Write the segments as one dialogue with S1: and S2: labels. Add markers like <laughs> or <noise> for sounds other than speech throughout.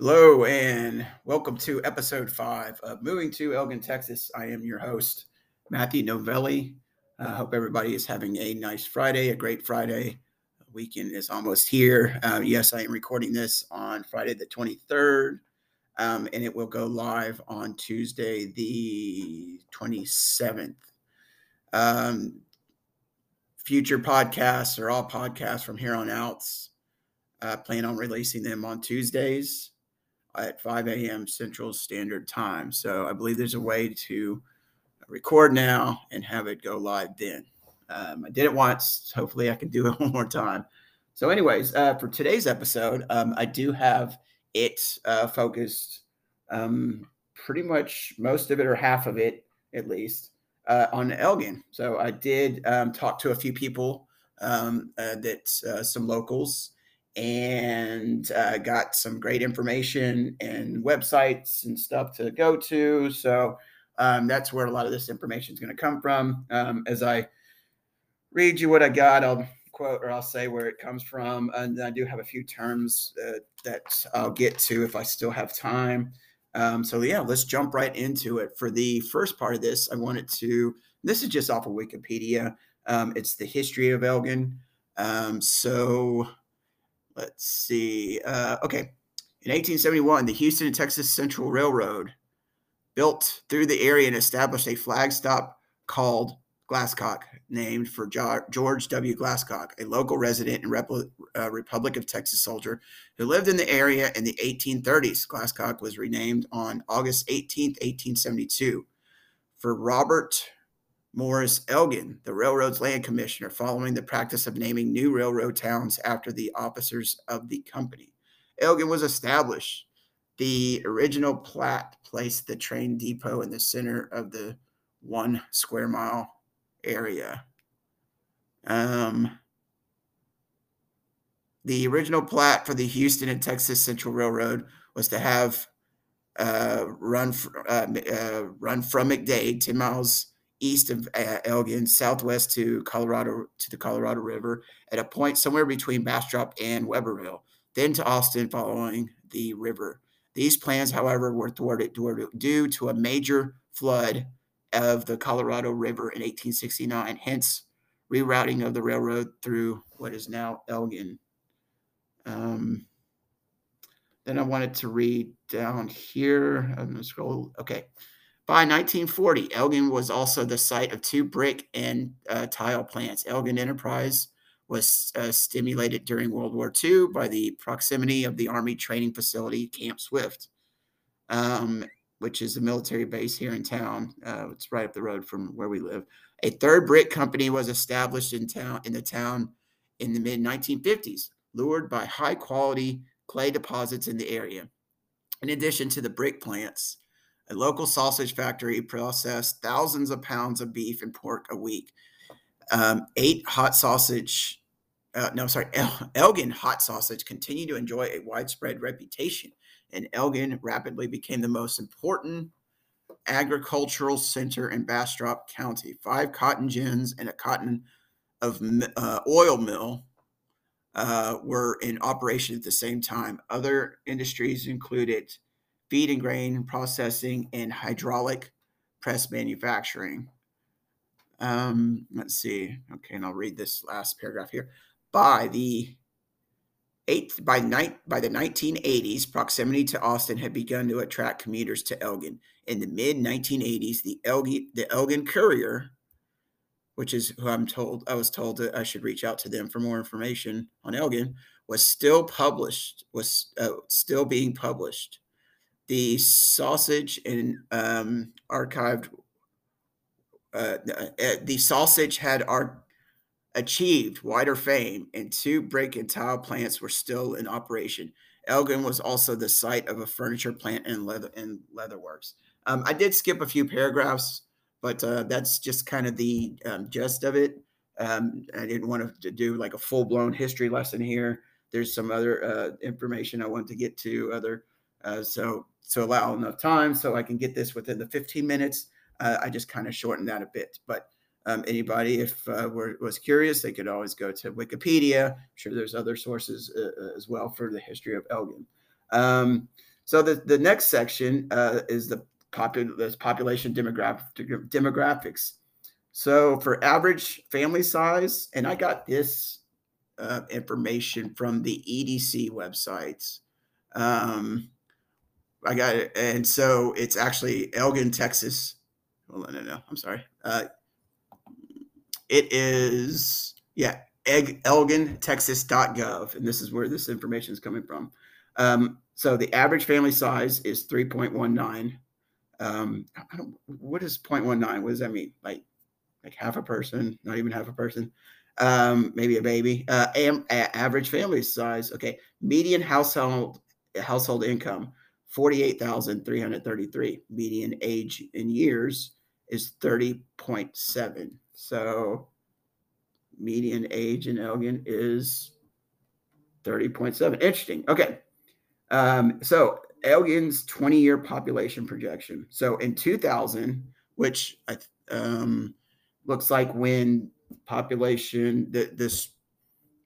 S1: Hello and welcome to episode five of Moving to Elgin, Texas. I am your host, Matthew Novelli. I uh, hope everybody is having a nice Friday, a great Friday. weekend is almost here. Uh, yes, I am recording this on Friday the 23rd, um, and it will go live on Tuesday the 27th. Um, future podcasts are all podcasts from here on out. Uh, plan on releasing them on Tuesdays at 5 a.m. Central Standard Time. So I believe there's a way to record now and have it go live then. Um, I did it once. Hopefully, I can do it <laughs> one more time. So, anyways, uh, for today's episode, um, I do have it uh, focused um, pretty much most of it or half of it, at least, uh, on Elgin. So, I did um, talk to a few people um, uh, that uh, some locals and uh, got some great information and websites and stuff to go to. So um, that's where a lot of this information is going to come from. Um, as I read you what I got, I'll quote or I'll say where it comes from. And I do have a few terms uh, that I'll get to if I still have time. Um, so yeah, let's jump right into it. For the first part of this, I wanted to. This is just off of Wikipedia. Um, it's the history of Elgin. Um, so let's see. Uh, okay. In 1871, the Houston and Texas Central Railroad built through the area and established a flag stop called Glasscock, named for George W. Glasscock, a local resident and Rep- uh, Republic of Texas soldier who lived in the area in the 1830s. Glasscock was renamed on August 18, 1872, for Robert Morris Elgin, the railroad's land commissioner, following the practice of naming new railroad towns after the officers of the company. Elgin was established. The original plat placed the train depot in the center of the one square mile area. Um, the original plat for the Houston and Texas Central Railroad was to have uh, run uh, uh, run from McDade, ten miles east of uh, Elgin, southwest to Colorado to the Colorado River, at a point somewhere between Bastrop and Webberville, then to Austin following the river. These plans, however, were thwarted due to a major flood of the Colorado River in 1869, hence rerouting of the railroad through what is now Elgin. Um, then I wanted to read down here. I'm going to scroll. Okay. By 1940, Elgin was also the site of two brick and uh, tile plants. Elgin Enterprise was uh, stimulated during World War II by the proximity of the Army training facility, Camp Swift, um, which is a military base here in town. Uh, it's right up the road from where we live. A third brick company was established in town in the town in the mid 1950s, lured by high quality clay deposits in the area. In addition to the brick plants, a local sausage factory processed thousands of pounds of beef and pork a week. Um, eight hot sausage, uh, no, sorry, El- Elgin hot sausage continued to enjoy a widespread reputation, and Elgin rapidly became the most important agricultural center in Bastrop County. Five cotton gins and a cotton of uh, oil mill uh, were in operation at the same time. Other industries included feed and grain processing, and hydraulic press manufacturing. Um, let's see. Okay, and I'll read this last paragraph here. By the eighth, by night, by the 1980s, proximity to Austin had begun to attract commuters to Elgin. In the mid 1980s, the Elgin, the Elgin Courier, which is who I'm told I was told that I should reach out to them for more information on Elgin, was still published, was uh, still being published the sausage and um, archived uh, uh, the sausage had ar- achieved wider fame and two brick and tile plants were still in operation. Elgin was also the site of a furniture plant and leather and leather works um, i did skip a few paragraphs but uh, that's just kind of the um, gist of it. Um, i didn't want to do like a full-blown history lesson here. There's some other uh, information i want to get to other uh, so to allow enough time so I can get this within the 15 minutes. Uh, I just kind of shortened that a bit. But um, anybody, if uh, were, was curious, they could always go to Wikipedia. I'm sure there's other sources uh, uh as well for the history of Elgin. Um, so the, the next section uh, is the popul- population demographic, demographics. So for average family size, and I got this uh, information from the EDC websites. Um, I got it, and so it's actually Elgin, Texas. Hold on, no, no, I'm sorry. Uh, it is yeah, Egg, ElginTexas.gov, and this is where this information is coming from. Um, so the average family size is 3.19. Um, I don't, what is 0.19? What does that mean? Like, like half a person, not even half a person, um, maybe a baby. Uh, am, average family size. Okay, median household household income 48,333. Median age in years is 30.7. So median age in Elgin is 30.7. Interesting. Okay. Um, so Elgin's 20 year population projection. So in 2000, which um, looks like when population, the, this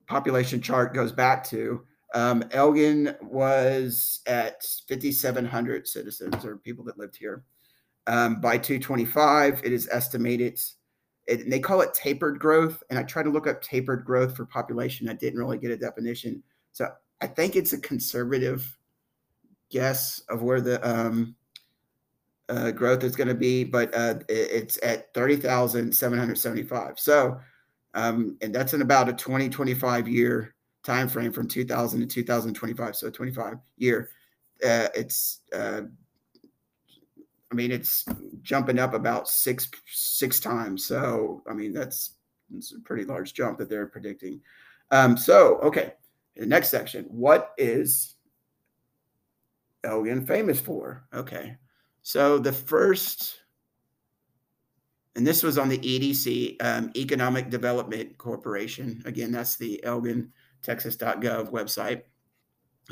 S1: population chart goes back to, um, Elgin was at 5,700 citizens or people that lived here. Um, by 225, it is estimated it, they call it tapered growth. And I tried to look up tapered growth for population. I didn't really get a definition. So I think it's a conservative guess of where the um, uh, growth is going to be, but uh, it, it's at 30,775. So, um, and that's in about a 20, 25 year time frame from 2000 to 2025. So 25 year. Uh, it's uh, I mean, it's jumping up about six six times. So, I mean, that's, that's a pretty large jump that they're predicting. Um, so, okay, the next section. What is Elgin famous for? Okay, so the first, and this was on the EDC, um, Economic Development Corporation. Again, that's the Elgin Texas.gov website.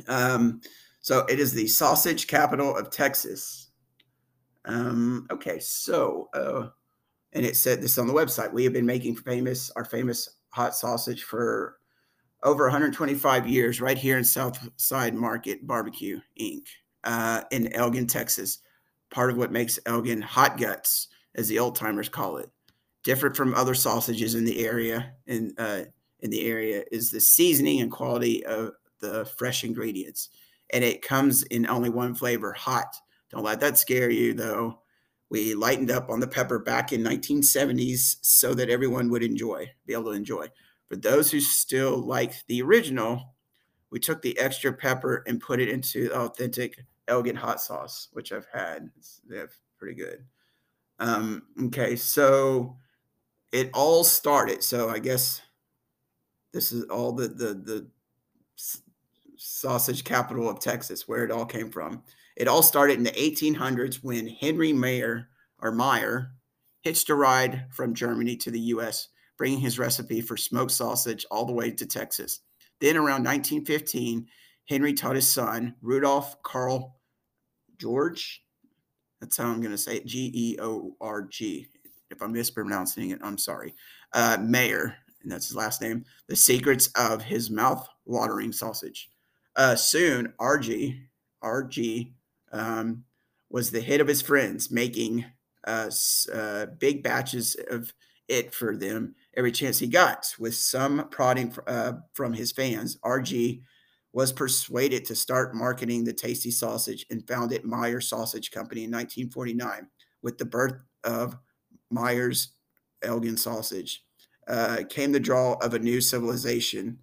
S1: Um, so it is the sausage capital of Texas. Um, okay, so uh, and it said this on the website. We have been making famous our famous hot sausage for over 125 years, right here in Southside Market Barbecue Inc. Uh, in Elgin, Texas. Part of what makes Elgin hot guts, as the old timers call it, different from other sausages in the area. In uh, in the area is the seasoning and quality of the fresh ingredients, and it comes in only one flavor, hot don't let that scare you, though. We lightened up on the pepper back in 1970s so that everyone would enjoy, be able to enjoy. For those who still like the original, we took the extra pepper and put it into authentic Elgin hot sauce, which I've had. It's, they're pretty good. Um, okay, so it all started. So I guess this is all the the the sausage capital of Texas, where it all came from. It all started in the 1800s when Henry Mayer or Meyer hitched a ride from Germany to the U.S., bringing his recipe for smoked sausage all the way to Texas. Then, around 1915, Henry taught his son, Rudolph Carl George, that's how I'm going to say it, G E O R G. If I'm mispronouncing it, I'm sorry. Uh, Mayer, and that's his last name, the secrets of his mouth watering sausage. Uh, soon, RG, RG um, was the hit of his friends, making uh, uh, big batches of it for them every chance he got. With some prodding uh, from his fans, RG was persuaded to start marketing the tasty sausage and founded Meyer Sausage Company in 1949 with the birth of Meyer's Elgin sausage. Uh, came the draw of a new civilization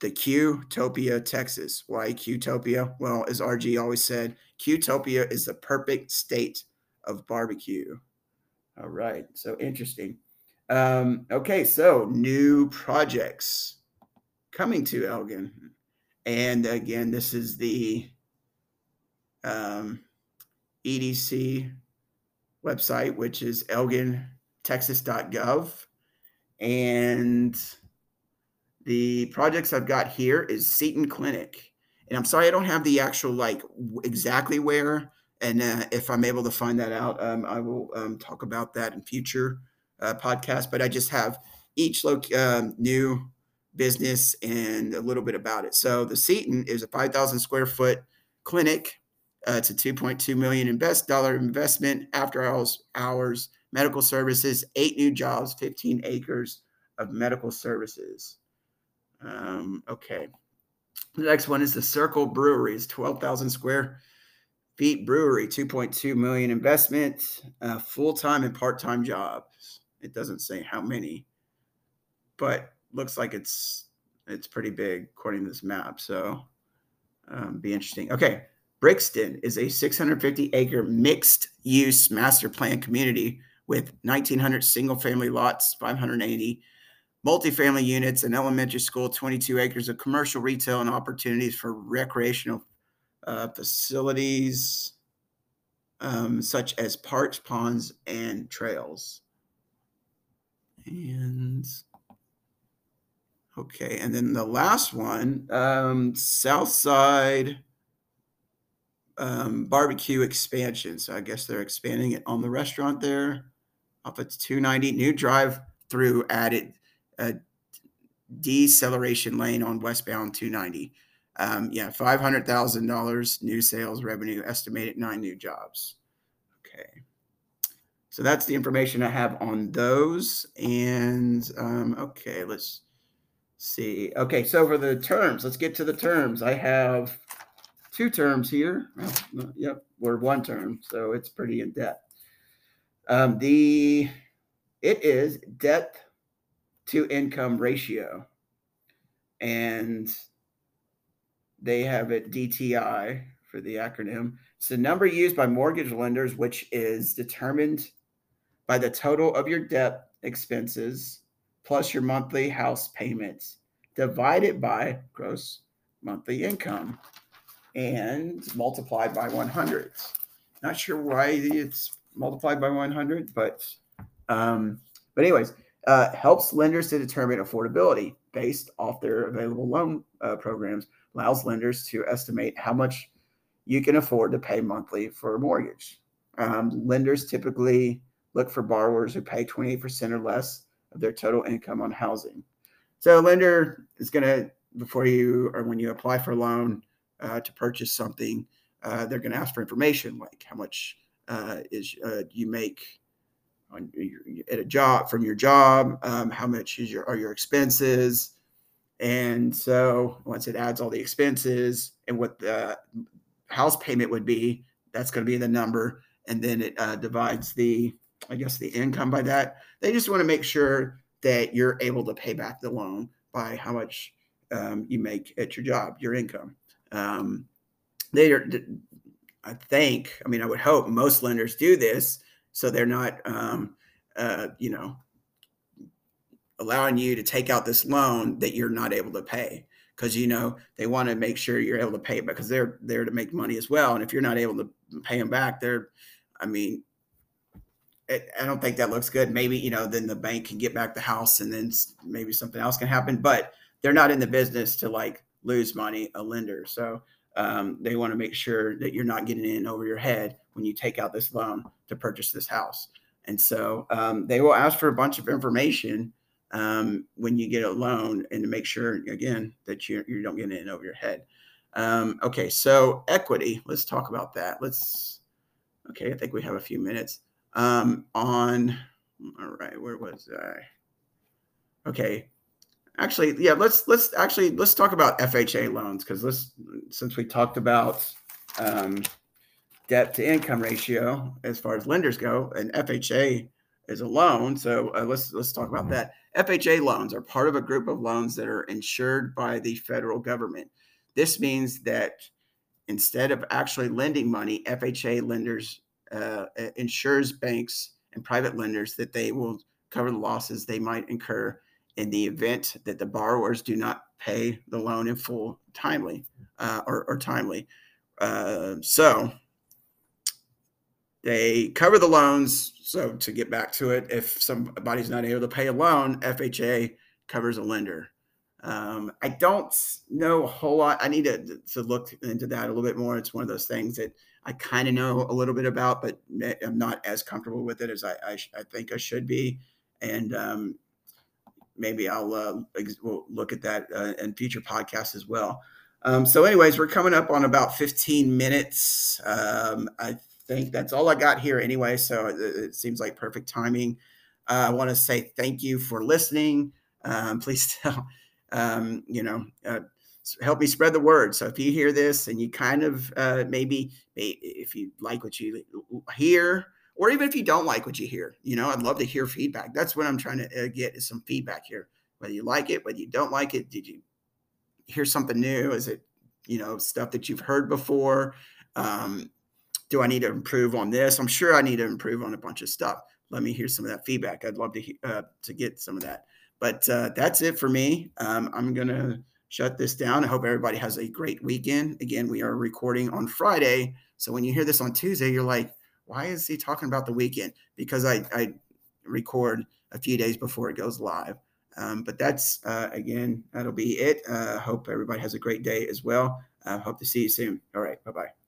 S1: the Q-topia, Texas. Why Q-topia? Well, as RG always said, Q-topia is the perfect state of barbecue. All right, so interesting. Um, okay, so new projects coming to Elgin. And again, this is the um, EDC website, which is elgintexas.gov. And the projects I've got here is Seton Clinic. And I'm sorry I don't have the actual like exactly where. And uh, if I'm able to find that out, um, I will um, talk about that in future uh, podcasts. But I just have each lo- um, new business and a little bit about it. So the Seton is a 5,000 square foot clinic. Uh, it's a 2.2 million invest dollar investment after hours, hours medical services, eight new jobs, 15 acres of medical services. Um, okay. The next one is the Circle Breweries, 12,000 square feet brewery, 2.2 million investment, uh, full-time and part-time jobs. It doesn't say how many, but looks like it's it's pretty big according to this map. So um, be interesting. Okay. Brixton is a 650 acre mixed use master plan community with 1,900 single family lots, 580 multifamily units, an elementary school, 22 acres of commercial retail, and opportunities for recreational uh, facilities um, such as parks, ponds, and trails. And okay, and then the last one, um, Southside um, barbecue expansion. So I guess they're expanding it on the restaurant there off its 290 new drive through added a deceleration lane on westbound 290. Um, yeah, five hundred thousand dollars new sales revenue, estimated nine new jobs. Okay, so that's the information I have on those. And um, okay, let's see. Okay, so for the terms, let's get to the terms. I have two terms here. Well, yep, we're one term, so it's pretty in depth. Um, the it is debt to income ratio, and they have it DTI for the acronym. It's the number used by mortgage lenders, which is determined by the total of your debt expenses plus your monthly house payments divided by gross monthly income and multiplied by 100. Not sure why it's multiplied by 100, but um, but anyways, uh, helps lenders to determine affordability based off their available loan uh, programs. Allows lenders to estimate how much you can afford to pay monthly for a mortgage. Um, lenders typically look for borrowers who pay 28% or less of their total income on housing. So, a lender is going to, before you or when you apply for a loan uh, to purchase something, uh, they're going to ask for information like how much uh, is uh, you make on your, at a job from your job, um, how much is your are your expenses, and so once it adds all the expenses and what the house payment would be, that's going to be the number, and then it uh, divides the I guess the income by that. They just want to make sure that you're able to pay back the loan by how much um, you make at your job, your income. Um, they are I think, I mean, I would hope most lenders do this so they're not, um, uh, you know, allowing you to take out this loan that you're not able to pay because you know they want to make sure you're able to pay because they're there to make money as well. And if you're not able to pay them back, they're, I mean, it, I don't think that looks good. Maybe you know, then the bank can get back the house, and then maybe something else can happen. But they're not in the business to like lose money, a lender. So um, they want to make sure that you're not getting in over your head when you take out this loan to purchase this house. And so um, they will ask for a bunch of information um, when you get a loan and to make sure, again, that you, you don't get in over your head. Um, okay, so equity, let's talk about that. Let's, okay, I think we have a few minutes. Um, on, all right, where was I? Okay, actually yeah let's let's actually let's talk about fha loans because let's since we talked about um, debt to income ratio as far as lenders go and fha is a loan so uh, let's let's talk about that. Fha loans are part of a group of loans that are insured by the federal government. This means that instead of actually lending money fha lenders uh, insures banks and private lenders that they will cover the losses they might incur in the event that the borrowers do not pay the loan in full timely uh, or, or, timely. Uh, so they cover the loans. So to get back to it, if somebody's not able to pay a loan, FHA covers a lender. Um, I don't know a whole lot. I need to, to look into that a little bit more. It's one of those things that I kind of know a little bit about, but I'm not as comfortable with it as I, I, I think I should be. And um, maybe I'll uh, we'll look at that uh, in future podcasts as well. Um, so, anyways, we're coming up on about 15 minutes. Um, I think that's all I got here anyway. So it, it seems like perfect timing. Uh, I want to say thank you for listening. Um, <laughs> please tell, um, you know, uh, help me spread the word. So if you hear this and you kind of uh, maybe, if you like what you hear, or even if you don't like what you hear, you know, I'd love to hear feedback. That's what I'm trying to uh, get is some feedback here. Whether you like it, whether you don't like it, did you hear something new? Is it, you know, stuff that you've heard before? Um, do I need to improve on this? I'm sure I need to improve on a bunch of stuff. Let me hear some of that feedback. I'd love to uh, to get some of that. But uh, that's it for me. Um, I'm gonna shut this down. I hope everybody has a great weekend. Again, we are recording on Friday, so when you hear this on Tuesday, you're like, why is he talking about the weekend? Because I, I record a few days before it goes live. Um, but that's uh, again, that'll be it. Uh, hope everybody has a great day as well. Uh, hope to see you soon. All right.